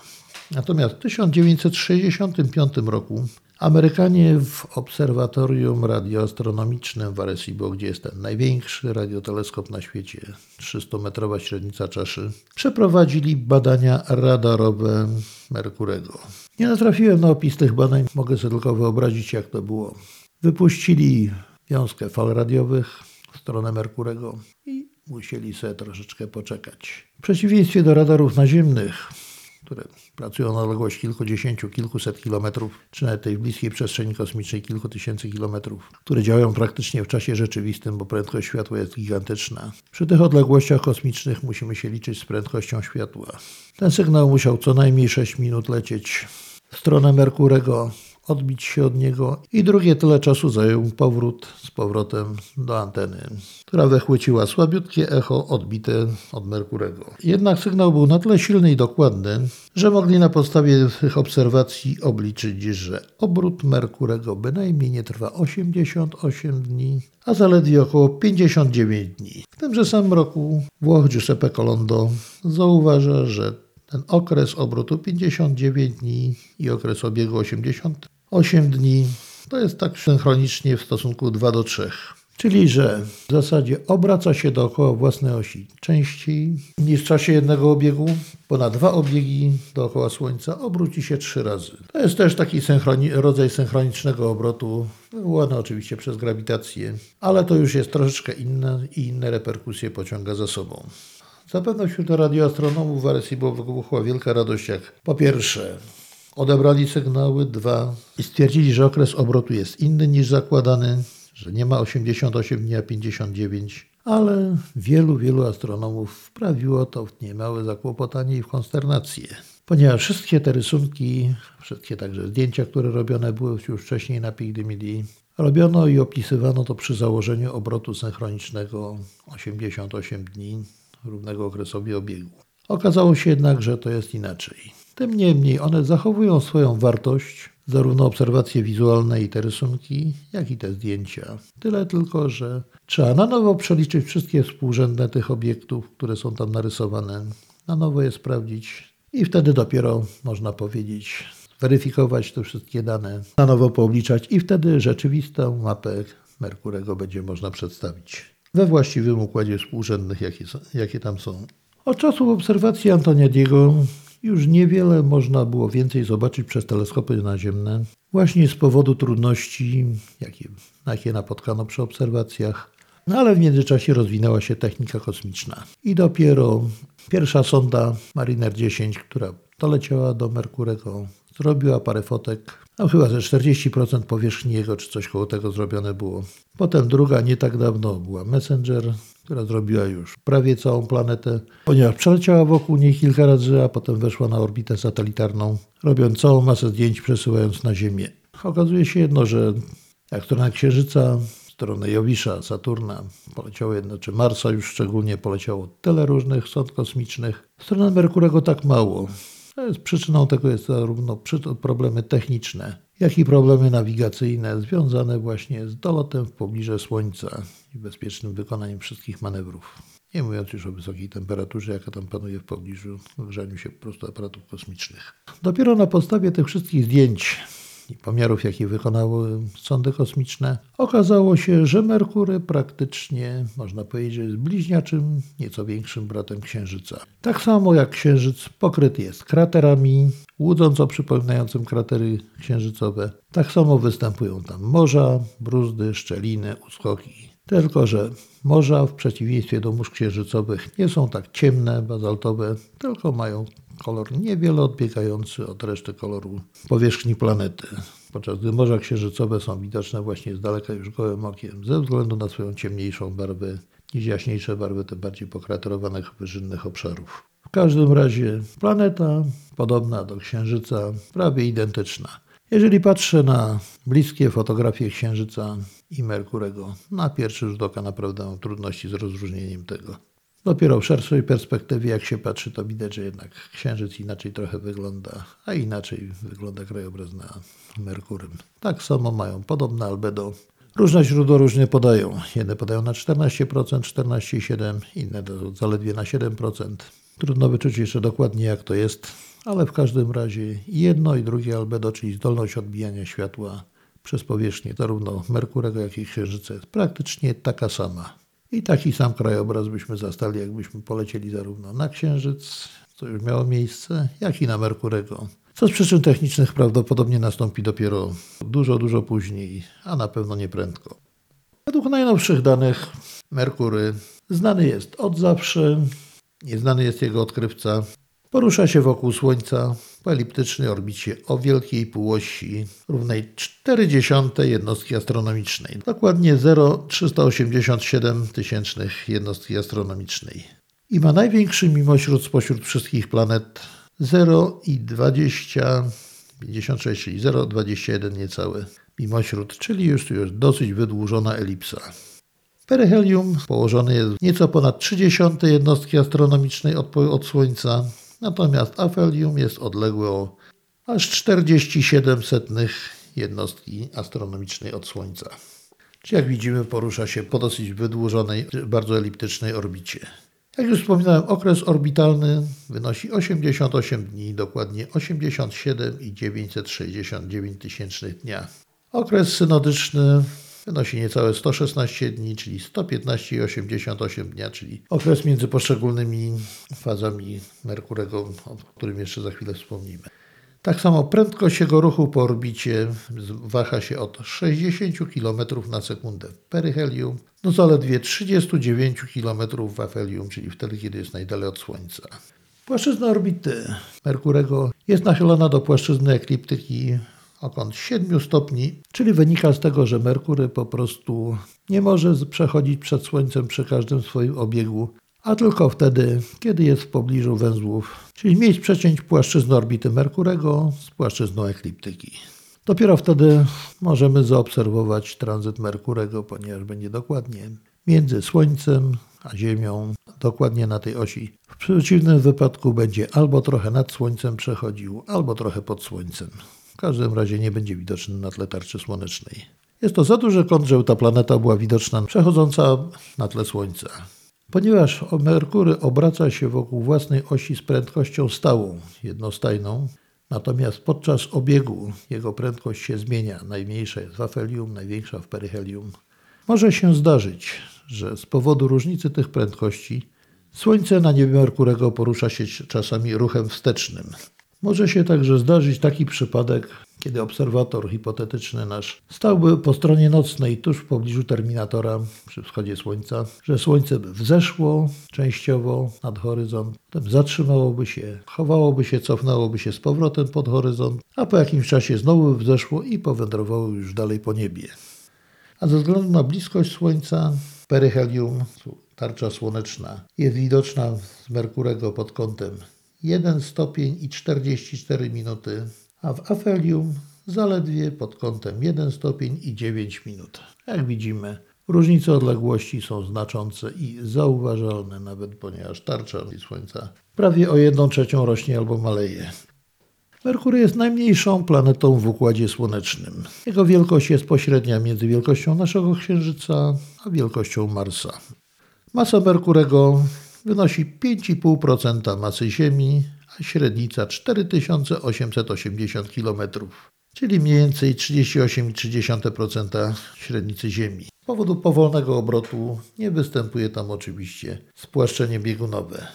Speaker 1: Natomiast w 1965 roku Amerykanie w obserwatorium radioastronomicznym w Arecibo, gdzie jest ten największy radioteleskop na świecie, 300-metrowa średnica czaszy, przeprowadzili badania radarowe Merkurego. Nie natrafiłem na opis tych badań, mogę sobie tylko wyobrazić, jak to było. Wypuścili wiązkę fal radiowych w stronę Merkurego i musieli sobie troszeczkę poczekać. W przeciwieństwie do radarów naziemnych, które pracują na odległość kilkudziesięciu, kilkuset kilometrów, czy nawet tej bliskiej przestrzeni kosmicznej kilku tysięcy kilometrów, które działają praktycznie w czasie rzeczywistym, bo prędkość światła jest gigantyczna. Przy tych odległościach kosmicznych musimy się liczyć z prędkością światła. Ten sygnał musiał co najmniej 6 minut lecieć w stronę Merkurego, odbić się od niego i drugie tyle czasu zajął powrót z powrotem do anteny, która wychwyciła słabiutkie echo odbite od Merkurego. Jednak sygnał był na tyle silny i dokładny, że mogli na podstawie tych obserwacji obliczyć, że obrót Merkurego bynajmniej nie trwa 88 dni, a zaledwie około 59 dni. W tymże samym roku Włoch Giuseppe Colondo zauważa, że ten okres obrotu 59 dni i okres obiegu 88 dni to jest tak synchronicznie w stosunku 2 do 3. Czyli, że w zasadzie obraca się dookoła własnej osi częściej niż w czasie jednego obiegu, bo na dwa obiegi dookoła Słońca obróci się trzy razy. To jest też taki synchroni rodzaj synchronicznego obrotu, wywołany oczywiście przez grawitację, ale to już jest troszeczkę inne i inne reperkusje pociąga za sobą. Zapewne wśród radioastronomów w Arecibo wybuchła wielka radość, jak po pierwsze odebrali sygnały, dwa i stwierdzili, że okres obrotu jest inny niż zakładany, że nie ma 88 dni, a 59, ale wielu, wielu astronomów wprawiło to w niemałe zakłopotanie i w konsternację. Ponieważ wszystkie te rysunki, wszystkie także zdjęcia, które robione były już wcześniej na Pic de Midi, robiono i opisywano to przy założeniu obrotu synchronicznego 88 dni równego okresowi obiegu. Okazało się jednak, że to jest inaczej. Tym niemniej one zachowują swoją wartość, zarówno obserwacje wizualne i te rysunki, jak i te zdjęcia. Tyle tylko, że trzeba na nowo przeliczyć wszystkie współrzędne tych obiektów, które są tam narysowane, na nowo je sprawdzić i wtedy dopiero można powiedzieć, weryfikować te wszystkie dane, na nowo poobliczać i wtedy rzeczywistą mapę Merkurego będzie można przedstawić we właściwym układzie współrzędnych, jakie, jakie tam są. Od czasów obserwacji Antoniadiego już niewiele można było więcej zobaczyć przez teleskopy naziemne, właśnie z powodu trudności, jakie, jakie napotkano przy obserwacjach. No ale w międzyczasie rozwinęła się technika kosmiczna. I dopiero pierwsza sonda Mariner 10, która doleciała do Merkurego, zrobiła parę fotek. No chyba ze 40% powierzchni jego, czy coś koło tego zrobione było. Potem druga, nie tak dawno, była Messenger, która zrobiła już prawie całą planetę, ponieważ przeleciała wokół niej kilka razy, a potem weszła na orbitę satelitarną, robiąc całą masę zdjęć, przesyłając na Ziemię. Okazuje się jedno, że jak strona Księżyca, stronę Jowisza, Saturna, poleciało jedno, czy Marsa już szczególnie poleciało tyle różnych sąd kosmicznych. Stronę Merkurego tak mało. Przyczyną tego jest zarówno problemy techniczne, jak i problemy nawigacyjne związane właśnie z dolotem w pobliże Słońca i bezpiecznym wykonaniem wszystkich manewrów. Nie mówiąc już o wysokiej temperaturze, jaka tam panuje w pobliżu, grzaniu się po prostu aparatów kosmicznych. Dopiero na podstawie tych wszystkich zdjęć i pomiarów, jakie wykonały sondy kosmiczne, okazało się, że Merkury praktycznie, można powiedzieć, jest bliźniaczym, nieco większym bratem Księżyca. Tak samo jak Księżyc pokryty jest kraterami, łudząco przypominającym kratery księżycowe. Tak samo występują tam morza, bruzdy, szczeliny, uskoki. Tylko, że morza w przeciwieństwie do mórz księżycowych nie są tak ciemne, bazaltowe, tylko mają kolor niewiele odbiegający od reszty koloru powierzchni planety, podczas gdy morza księżycowe są widoczne właśnie z daleka już gołym okiem, ze względu na swoją ciemniejszą barwę niż jaśniejsze barwy te bardziej pokraterowanych wyżynnych obszarów. W każdym razie planeta podobna do Księżyca, prawie identyczna. Jeżeli patrzę na bliskie fotografie Księżyca i Merkurego, na pierwszy rzut oka naprawdę mam trudności z rozróżnieniem tego. Dopiero w szerszej perspektywie, jak się patrzy, to widać, że jednak Księżyc inaczej trochę wygląda, a inaczej wygląda krajobraz na Merkurym. Tak samo mają podobne albedo. Różne źródła różnie podają. Jedne podają na 14%, 14,7%, inne zaledwie na 7%. Trudno wyczuć jeszcze dokładnie, jak to jest, ale w każdym razie jedno i drugie albedo, czyli zdolność odbijania światła przez powierzchnię zarówno Merkurego, jak i Księżyca jest praktycznie taka sama. I taki sam krajobraz byśmy zastali, jakbyśmy polecieli zarówno na Księżyc, co już miało miejsce, jak i na Merkurego. Co z przyczyn technicznych prawdopodobnie nastąpi dopiero dużo, dużo później, a na pewno nie prędko. Według najnowszych danych Merkury znany jest od zawsze, nieznany jest jego odkrywca. Porusza się wokół Słońca po eliptycznej orbicie o wielkiej półosi równej 40 jednostki astronomicznej, dokładnie 0,387 tysięcznych jednostki astronomicznej. I ma największy mimośród spośród wszystkich planet 0,20 56, czyli 0,21 niecałe mimośród, czyli już tu jest dosyć wydłużona elipsa. Peryhelium położony jest nieco ponad 30 jednostki astronomicznej od, od Słońca, natomiast afelium jest odległe o aż 47 setnych jednostki astronomicznej od Słońca. Czy jak widzimy porusza się po dosyć wydłużonej, bardzo eliptycznej orbicie. Jak już wspominałem, okres orbitalny wynosi 88 dni, dokładnie 87,969 tysięcznych dnia. Okres synodyczny wynosi niecałe 116 dni, czyli 115,88 dnia, czyli okres między poszczególnymi fazami Merkurego, o którym jeszcze za chwilę wspomnimy. Tak samo prędkość jego ruchu po orbicie waha się od 60 km na sekundę w peryhelium do zaledwie 39 km w afelium, czyli wtedy, kiedy jest najdalej od Słońca. Płaszczyzna orbity Merkurego jest nachylona do płaszczyzny ekliptyki o kąt 7 stopni, czyli wynika z tego, że Merkury po prostu nie może przechodzić przed Słońcem przy każdym swoim obiegu, a tylko wtedy, kiedy jest w pobliżu węzłów, czyli miejsc przecięć płaszczyzny orbity Merkurego z płaszczyzną ekliptyki. Dopiero wtedy możemy zaobserwować tranzyt Merkurego, ponieważ będzie dokładnie między Słońcem a Ziemią, dokładnie na tej osi. W przeciwnym wypadku będzie albo trochę nad Słońcem przechodził, albo trochę pod Słońcem. W każdym razie nie będzie widoczny na tle tarczy słonecznej. Jest to za duży kąt, żeby ta planeta była widoczna przechodząca na tle Słońca. Ponieważ Merkury obraca się wokół własnej osi z prędkością stałą, jednostajną, natomiast podczas obiegu jego prędkość się zmienia. Najmniejsza jest w afelium, największa w peryhelium. Może się zdarzyć, że z powodu różnicy tych prędkości Słońce na niebie Merkurego porusza się czasami ruchem wstecznym. Może się także zdarzyć taki przypadek, kiedy obserwator hipotetyczny nasz stałby po stronie nocnej tuż w pobliżu terminatora przy wschodzie słońca, że słońce by wzeszło częściowo nad horyzont, potem zatrzymałoby się, chowałoby się, cofnęłoby się z powrotem pod horyzont, a po jakimś czasie znowu wzeszło i powędrowało już dalej po niebie. A ze względu na bliskość słońca, peryhelium, tarcza słoneczna, jest widoczna z Merkurego pod kątem 1 stopień i 44 minuty, a w afelium zaledwie pod kątem 1 stopień i 9 minut. Jak widzimy, różnice odległości są znaczące i zauważalne, nawet ponieważ tarcza Słońca prawie o 1 trzecią rośnie albo maleje. Merkury jest najmniejszą planetą w Układzie Słonecznym. Jego wielkość jest pośrednia między wielkością naszego Księżyca a wielkością Marsa. Masa Merkurego wynosi 5,5% masy Ziemi, a średnica 4880 km, czyli mniej więcej 38,3% średnicy Ziemi. Z powodu powolnego obrotu nie występuje tam oczywiście spłaszczenie biegunowe.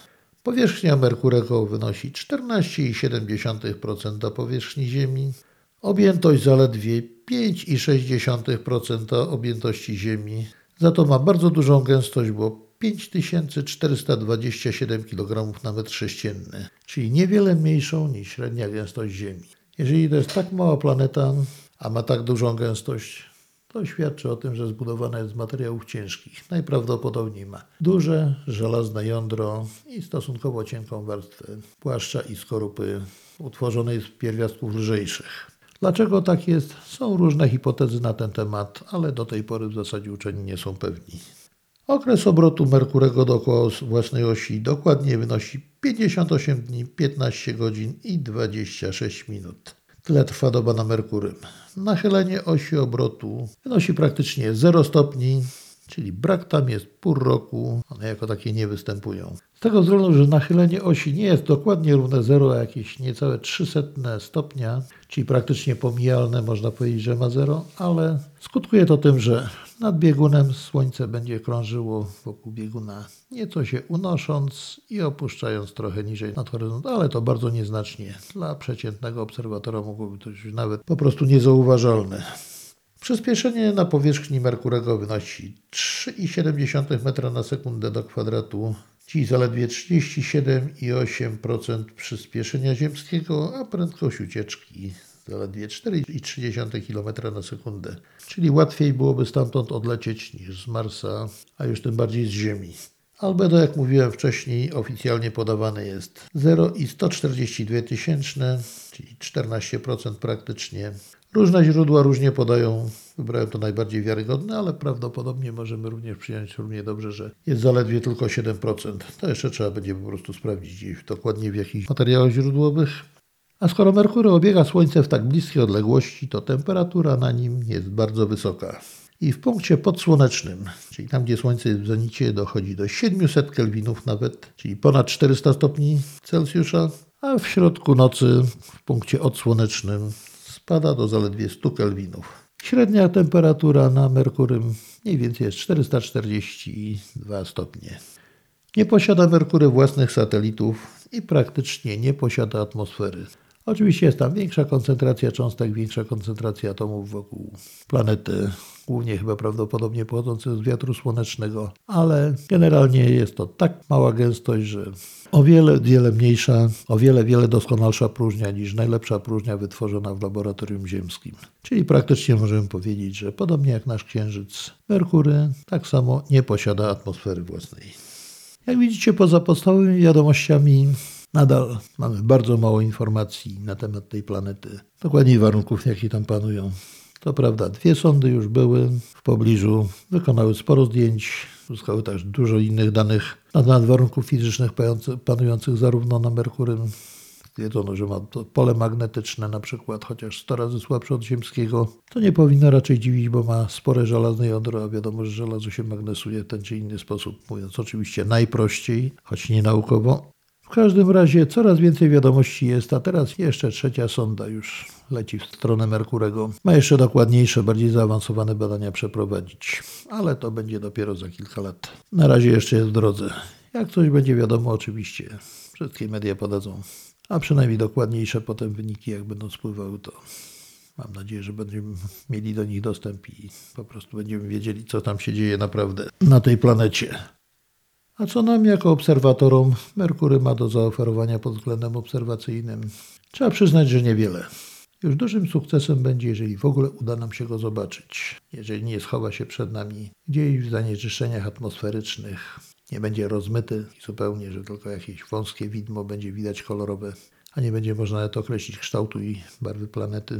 Speaker 1: Powierzchnia Merkurego wynosi 14,7% powierzchni Ziemi, objętość zaledwie 5,6% objętości Ziemi, za to ma bardzo dużą gęstość, bo 5427 kg na metr sześcienny, czyli niewiele mniejszą niż średnia gęstość Ziemi. Jeżeli to jest tak mała planeta, a ma tak dużą gęstość, to świadczy o tym, że zbudowana jest z materiałów ciężkich. Najprawdopodobniej ma duże, żelazne jądro i stosunkowo cienką warstwę płaszcza i skorupy utworzonej z pierwiastków lżejszych. Dlaczego tak jest? Są różne hipotezy na ten temat, ale do tej pory w zasadzie uczeni nie są pewni. Okres obrotu Merkurego dookoła własnej osi dokładnie wynosi 58 dni, 15 godzin i 26 minut. Tyle trwa doba na Merkurym. Nachylenie osi obrotu wynosi praktycznie 0 stopni, czyli brak tam jest pół roku, one jako takie nie występują. Z tego względu, że nachylenie osi nie jest dokładnie równe 0, a jakieś niecałe 300 stopnia, czyli praktycznie pomijalne, można powiedzieć, że ma 0, ale skutkuje to tym, że nad biegunem Słońce będzie krążyło wokół bieguna, nieco się unosząc i opuszczając trochę niżej nad horyzont, ale to bardzo nieznacznie. Dla przeciętnego obserwatora mogłoby to być nawet po prostu niezauważalne. Przyspieszenie na powierzchni Merkurego wynosi 3,7 m na sekundę do kwadratu, czyli zaledwie 37,8% przyspieszenia ziemskiego, a prędkość ucieczki zaledwie 4,3 km na sekundę. Czyli łatwiej byłoby stamtąd odlecieć niż z Marsa, a już tym bardziej z Ziemi. Albedo, jak mówiłem wcześniej, oficjalnie podawane jest 0,142 tysięczne, czyli 14% praktycznie. Różne źródła różnie podają, wybrałem to najbardziej wiarygodne, ale prawdopodobnie możemy również przyjąć równie dobrze, że jest zaledwie tylko 7%. To jeszcze trzeba będzie po prostu sprawdzić dokładnie w jakich materiałach źródłowych. A skoro Merkury obiega Słońce w tak bliskiej odległości, to temperatura na nim jest bardzo wysoka. I w punkcie podsłonecznym, czyli tam, gdzie Słońce jest w zenicie, dochodzi do 700 kelwinów nawet, czyli ponad 400 stopni Celsjusza, a w środku nocy w punkcie odsłonecznym spada do zaledwie 100 kelwinów. Średnia temperatura na Merkurym mniej więcej jest 442 stopnie. Nie posiada Merkury własnych satelitów i praktycznie nie posiada atmosfery. Oczywiście jest tam większa koncentracja cząstek, większa koncentracja atomów wokół planety, głównie chyba prawdopodobnie pochodzących z wiatru słonecznego, ale generalnie jest to tak mała gęstość, że o wiele, wiele mniejsza, o wiele, wiele doskonalsza próżnia niż najlepsza próżnia wytworzona w laboratorium ziemskim. Czyli praktycznie możemy powiedzieć, że podobnie jak nasz Księżyc, Merkury tak samo nie posiada atmosfery własnej. Jak widzicie, poza podstawowymi wiadomościami Nadal mamy bardzo mało informacji na temat tej planety, dokładniej warunków, jakie tam panują. To prawda, dwie sondy już były w pobliżu, wykonały sporo zdjęć, uzyskały też dużo innych danych na temat warunków fizycznych panujących zarówno na Merkurym. Wiedzono, że ma pole magnetyczne na przykład, chociaż 100 razy słabsze od ziemskiego. To nie powinno raczej dziwić, bo ma spore żelazne jądro, a wiadomo, że żelazo się magnesuje w ten czy inny sposób, mówiąc oczywiście najprościej, choć nie naukowo. W każdym razie coraz więcej wiadomości jest, a teraz jeszcze trzecia sonda już leci w stronę Merkurego. Ma jeszcze dokładniejsze, bardziej zaawansowane badania przeprowadzić, ale to będzie dopiero za kilka lat. Na razie jeszcze jest w drodze. Jak coś będzie wiadomo, oczywiście wszystkie media podadzą, a przynajmniej dokładniejsze potem wyniki, jak będą spływały, to mam nadzieję, że będziemy mieli do nich dostęp i po prostu będziemy wiedzieli, co tam się dzieje naprawdę na tej planecie. A co nam jako obserwatorom Merkury ma do zaoferowania pod względem obserwacyjnym? Trzeba przyznać, że niewiele. Już dużym sukcesem będzie, jeżeli w ogóle uda nam się go zobaczyć. Jeżeli nie schowa się przed nami gdzieś w zanieczyszczeniach atmosferycznych, nie będzie rozmyty zupełnie, że tylko jakieś wąskie widmo będzie widać kolorowe, a nie będzie można nawet określić kształtu i barwy planety,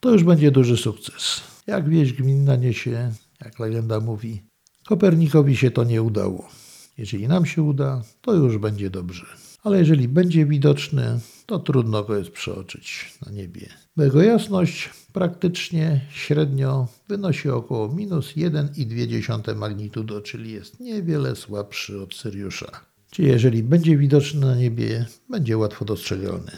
Speaker 1: to już będzie duży sukces. Jak wieść gminna niesie, jak legenda mówi, Kopernikowi się to nie udało. Jeżeli nam się uda, to już będzie dobrze. Ale jeżeli będzie widoczny, to trudno go jest przeoczyć na niebie. Jego jasność praktycznie średnio wynosi około minus 1,2 magnitudo, czyli jest niewiele słabszy od Syriusza. Czyli jeżeli będzie widoczny na niebie, będzie łatwo dostrzegalny.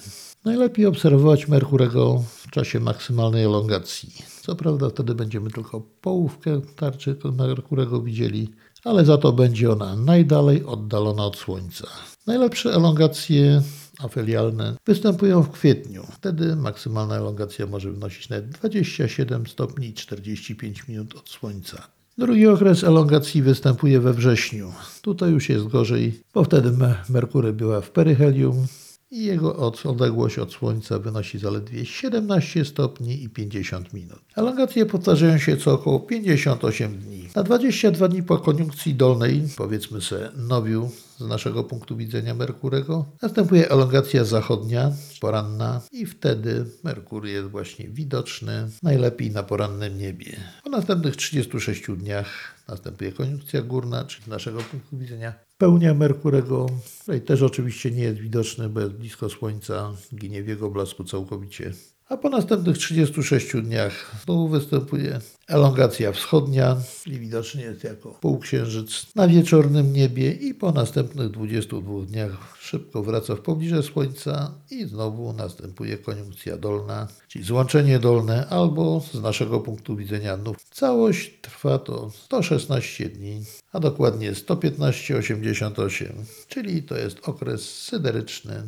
Speaker 1: Najlepiej obserwować Merkurego w czasie maksymalnej elongacji. Co prawda wtedy będziemy tylko połówkę tarczy Merkurego widzieli, ale za to będzie ona najdalej oddalona od Słońca. Najlepsze elongacje afelialne występują w kwietniu. Wtedy maksymalna elongacja może wynosić nawet 27 stopni i 45 minut od Słońca. Drugi okres elongacji występuje we wrześniu. Tutaj już jest gorzej, bo wtedy Merkury była w peryhelium, i jego odległość od Słońca wynosi zaledwie 17 stopni i 50 minut. Elongacje powtarzają się co około 58 dni. Na 22 dni po koniunkcji dolnej, powiedzmy se nowiu z naszego punktu widzenia Merkurego, następuje elongacja zachodnia, poranna i wtedy Merkur jest właśnie widoczny najlepiej na porannym niebie. Po następnych 36 dniach następuje koniunkcja górna, czyli z naszego punktu widzenia pełnia Merkurego. Tutaj też oczywiście nie jest widoczny, bo jest blisko Słońca, ginie w jego blasku całkowicie. A po następnych 36 dniach znowu występuje elongacja wschodnia, czyli widocznie jest jako półksiężyc na wieczornym niebie i po następnych 22 dniach szybko wraca w pobliże Słońca i znowu następuje koniunkcja dolna, czyli złączenie dolne albo z naszego punktu widzenia nów. Całość trwa to 116 dni, a dokładnie 115,88, czyli to jest okres syderyczny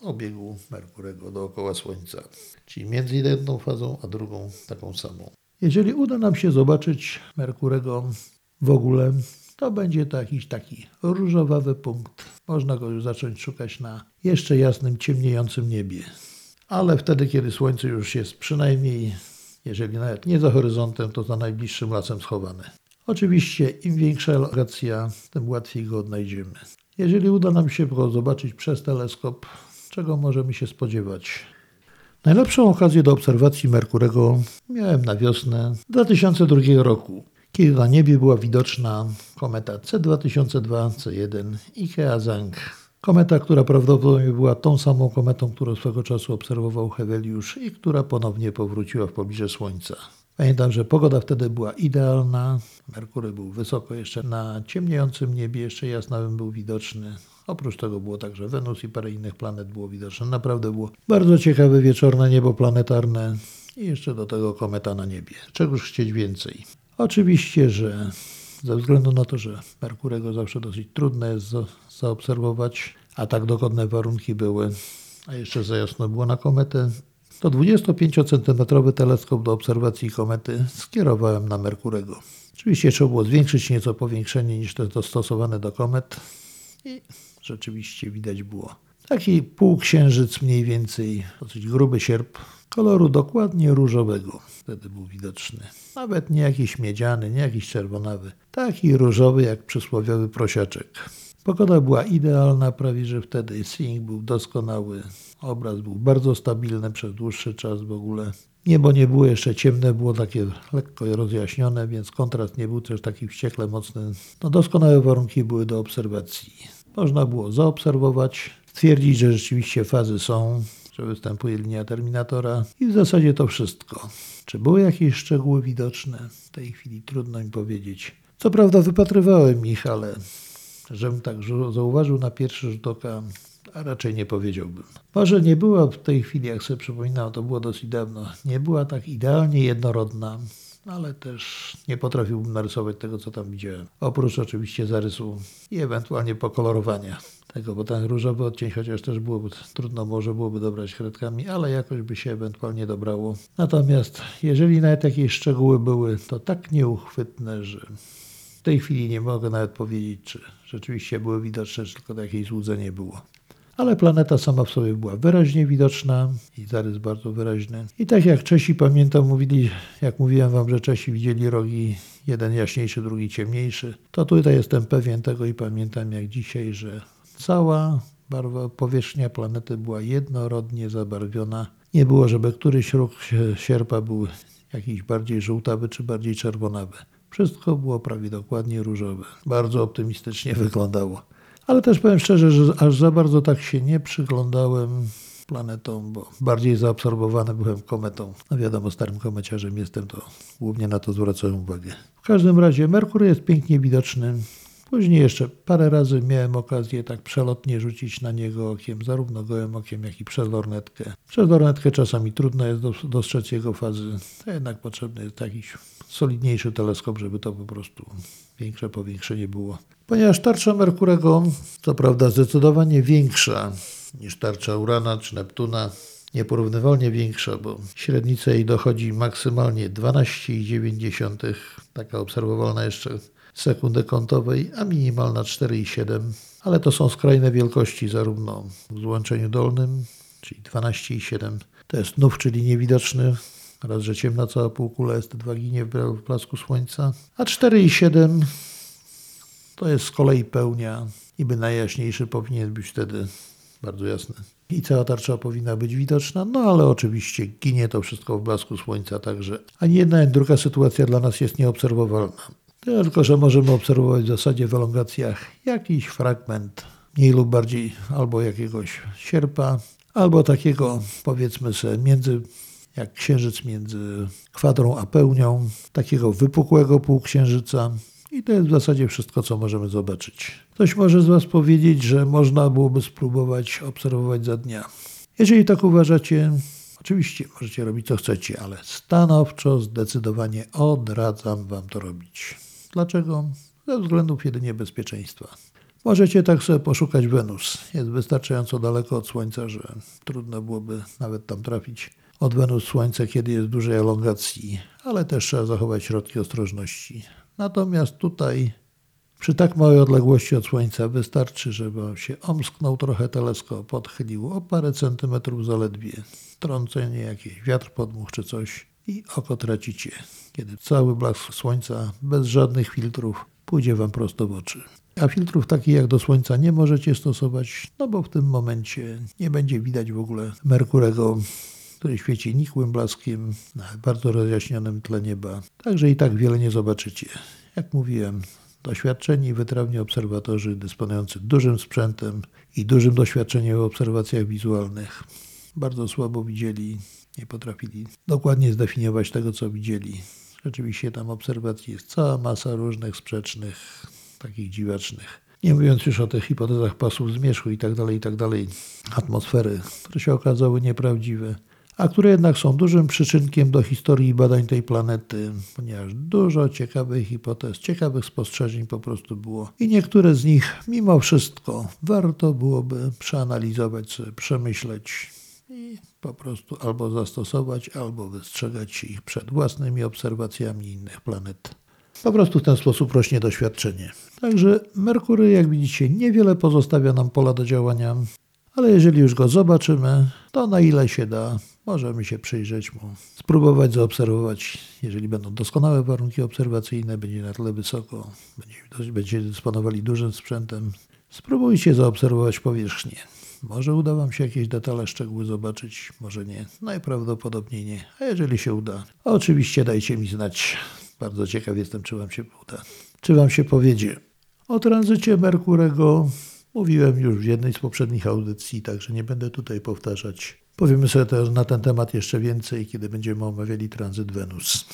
Speaker 1: obiegu Merkurego dookoła Słońca, czyli między jedną fazą a drugą taką samą. Jeżeli uda nam się zobaczyć Merkurego w ogóle, to będzie to jakiś taki różowawy punkt. Można go już zacząć szukać na jeszcze jasnym, ciemniejącym niebie. Ale wtedy, kiedy Słońce już jest przynajmniej, jeżeli nawet nie za horyzontem, to za najbliższym lasem schowane. Oczywiście im większa elongacja, tym łatwiej go odnajdziemy. Jeżeli uda nam się go zobaczyć przez teleskop, czego możemy się spodziewać? Najlepszą okazję do obserwacji Merkurego miałem na wiosnę 2002 roku, kiedy na niebie była widoczna kometa C2002 C1 Ikea Zang. Kometa, która prawdopodobnie była tą samą kometą, którą swego czasu obserwował Heweliusz i która ponownie powróciła w pobliże Słońca. Pamiętam, że pogoda wtedy była idealna. Merkury był wysoko jeszcze na ciemniejącym niebie, jeszcze jasnawym był widoczny. Oprócz tego było także Wenus i parę innych planet było widoczne. Naprawdę było bardzo ciekawe wieczorne niebo planetarne i jeszcze do tego kometa na niebie. Czegoż chcieć więcej? Oczywiście, że ze względu na to, że Merkurego zawsze dosyć trudne jest zaobserwować, a tak dogodne warunki były, a jeszcze za jasno było na kometę, to 25-centymetrowy teleskop do obserwacji komety skierowałem na Merkurego. Oczywiście trzeba było zwiększyć nieco powiększenie niż to dostosowane do komet i rzeczywiście widać było taki półksiężyc mniej więcej, dosyć gruby sierp, koloru dokładnie różowego. Wtedy był widoczny. Nawet nie jakiś miedziany, nie jakiś czerwonawy. Taki różowy jak przysłowiowy prosiaczek. Pogoda była idealna, prawie że wtedy seeing był doskonały. Obraz był bardzo stabilny przez dłuższy czas w ogóle. Niebo nie było jeszcze ciemne, było takie lekko rozjaśnione, więc kontrast nie był też taki wściekle mocny. No doskonałe warunki były do obserwacji. Można było zaobserwować, stwierdzić, że rzeczywiście fazy są, że występuje linia terminatora i w zasadzie to wszystko. Czy były jakieś szczegóły widoczne? W tej chwili trudno mi powiedzieć. Co prawda wypatrywałem ich, ale żebym tak zauważył na pierwszy rzut oka, a raczej nie powiedziałbym. Może nie była w tej chwili, jak sobie przypominam, to było dosyć dawno, nie była tak idealnie jednorodna, ale też nie potrafiłbym narysować tego, co tam widziałem. Oprócz oczywiście zarysu i ewentualnie pokolorowania tego, bo ten różowy odcień, chociaż też byłoby trudno, może byłoby dobrać kredkami, ale jakoś by się ewentualnie dobrało. Natomiast jeżeli nawet jakieś szczegóły były, to tak nieuchwytne, że w tej chwili nie mogę nawet powiedzieć, czy rzeczywiście były widoczne, czy tylko jakieś złudzenie było. Ale planeta sama w sobie była wyraźnie widoczna i zarys bardzo wyraźny. I tak jak Czesi pamiętam, mówili, jak mówiłem wam, że Czesi widzieli rogi jeden jaśniejszy, drugi ciemniejszy, to tutaj jestem pewien tego i pamiętam jak dzisiaj, że cała barwa, powierzchnia planety była jednorodnie zabarwiona. Nie było, żeby któryś róg sierpa był jakiś bardziej żółtawy czy bardziej czerwonawy. Wszystko było prawie dokładnie różowe. Bardzo optymistycznie wyglądało. Ale też powiem szczerze, że aż za bardzo tak się nie przyglądałem planetą, bo bardziej zaabsorbowany byłem kometą. No wiadomo, starym komeciarzem jestem, to głównie na to zwracałem uwagę. W każdym razie Merkur jest pięknie widoczny. Później jeszcze parę razy miałem okazję tak przelotnie rzucić na niego okiem, zarówno gołym okiem, jak i przez lornetkę. Przez lornetkę czasami trudno jest dostrzec jego fazy, a jednak potrzebny jest jakiś solidniejszy teleskop, żeby to po prostu większe powiększenie było. Ponieważ tarcza Merkurego, co prawda zdecydowanie większa niż tarcza Urana czy Neptuna, nieporównywalnie większa, bo średnica jej dochodzi maksymalnie 12,9, taka obserwowalna jeszcze sekundę kątowej, a minimalna 4,7, ale to są skrajne wielkości zarówno w złączeniu dolnym, czyli 12,7, to jest nów, czyli niewidoczny, raz, że ciemna cała półkula jest, dwa ginie w blasku słońca, a 4,7 to jest z kolei pełnia, niby najjaśniejszy powinien być wtedy bardzo jasny. I cała tarcza powinna być widoczna, no ale oczywiście ginie to wszystko w blasku słońca, także ani jedna, ani druga sytuacja dla nas jest nieobserwowalna. Tylko, że możemy obserwować w zasadzie w elongacjach jakiś fragment, mniej lub bardziej, albo jakiegoś sierpa, albo takiego, powiedzmy sobie, między, jak księżyc między kwadrą a pełnią, takiego wypukłego półksiężyca. I to jest w zasadzie wszystko, co możemy zobaczyć. Ktoś może z Was powiedzieć, że można byłoby spróbować obserwować za dnia. Jeżeli tak uważacie, oczywiście możecie robić co chcecie, ale stanowczo, zdecydowanie odradzam Wam to robić. Dlaczego? Ze względów jedynie bezpieczeństwa. Możecie tak sobie poszukać Wenus. Jest wystarczająco daleko od Słońca, że trudno byłoby nawet tam trafić od Wenus Słońce, kiedy jest dużej elongacji, ale też trzeba zachować środki ostrożności. Natomiast tutaj przy tak małej odległości od Słońca wystarczy, żeby się omsknął trochę teleskop, odchylił o parę centymetrów zaledwie, trącenie, jakiś wiatr podmuch czy coś i oko tracicie, kiedy cały blask Słońca bez żadnych filtrów pójdzie Wam prosto w oczy. A filtrów takich jak do Słońca nie możecie stosować, no bo w tym momencie nie będzie widać w ogóle Merkurego, który świeci nikłym blaskiem na bardzo rozjaśnionym tle nieba. Także i tak wiele nie zobaczycie. Jak mówiłem, doświadczeni i wytrawni obserwatorzy dysponujący dużym sprzętem i dużym doświadczeniem w obserwacjach wizualnych bardzo słabo widzieli, nie potrafili dokładnie zdefiniować tego, co widzieli. Rzeczywiście tam obserwacji jest cała masa różnych sprzecznych, takich dziwacznych. Nie mówiąc już o tych hipotezach pasów zmierzchu i tak dalej, i tak dalej, atmosfery, które się okazały nieprawdziwe a które jednak są dużym przyczynkiem do historii badań tej planety, ponieważ dużo ciekawych hipotez, ciekawych spostrzeżeń po prostu było. I niektóre z nich, mimo wszystko, warto byłoby przeanalizować, przemyśleć i po prostu albo zastosować, albo wystrzegać ich przed własnymi obserwacjami innych planet. Po prostu w ten sposób rośnie doświadczenie. Także Merkury, jak widzicie, niewiele pozostawia nam pola do działania, ale jeżeli już go zobaczymy, to na ile się da, możemy się przyjrzeć mu, spróbować zaobserwować. Jeżeli będą doskonałe warunki obserwacyjne, będzie na tyle wysoko, będziecie, będziecie dysponowali dużym sprzętem, spróbujcie zaobserwować powierzchnię. Może uda Wam się jakieś detale, szczegóły zobaczyć, może nie. Najprawdopodobniej nie. A jeżeli się uda, oczywiście dajcie mi znać. Bardzo ciekaw jestem, czy Wam się uda. Czy Wam się powiedzie. O tranzycie Merkurego mówiłem już w jednej z poprzednich audycji, także nie będę tutaj powtarzać. Powiemy sobie też na ten temat jeszcze więcej, kiedy będziemy omawiali tranzyt Wenus.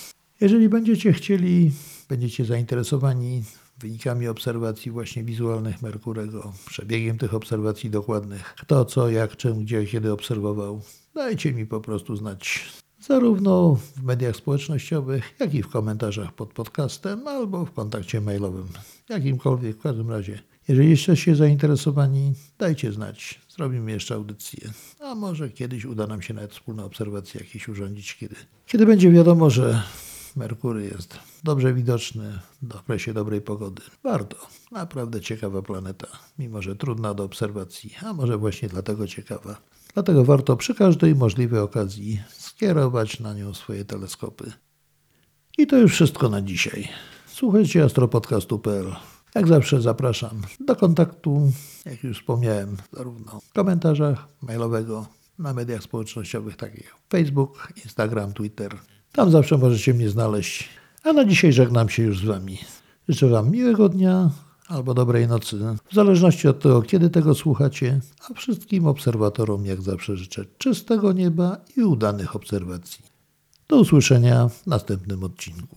Speaker 1: Jeżeli będziecie chcieli, będziecie zainteresowani wynikami obserwacji właśnie wizualnych Merkurego, przebiegiem tych obserwacji dokładnych, kto, co, jak, czym, gdzie, kiedy obserwował, dajcie mi po prostu znać. Zarówno w mediach społecznościowych, jak i w komentarzach pod podcastem albo w kontakcie mailowym. Jakimkolwiek, w każdym razie. Jeżeli jesteście zainteresowani, dajcie znać. Zrobimy jeszcze audycję. A może kiedyś uda nam się nawet wspólne obserwacje jakieś urządzić, kiedy, kiedy będzie wiadomo, że Merkury jest dobrze widoczny w okresie dobrej pogody. Warto. Naprawdę ciekawa planeta, mimo że trudna do obserwacji, a może właśnie dlatego ciekawa. Dlatego warto przy każdej możliwej okazji skierować na nią swoje teleskopy. I to już wszystko na dzisiaj. Słuchajcie astropodcastu.pl. Jak zawsze zapraszam do kontaktu, jak już wspomniałem, zarówno w komentarzach mailowego, na mediach społecznościowych takich jak Facebook, Instagram, Twitter. Tam zawsze możecie mnie znaleźć. A na dzisiaj żegnam się już z Wami. Życzę Wam miłego dnia albo dobrej nocy, w zależności od tego, kiedy tego słuchacie, a wszystkim obserwatorom jak zawsze życzę czystego nieba i udanych obserwacji. Do usłyszenia w następnym odcinku.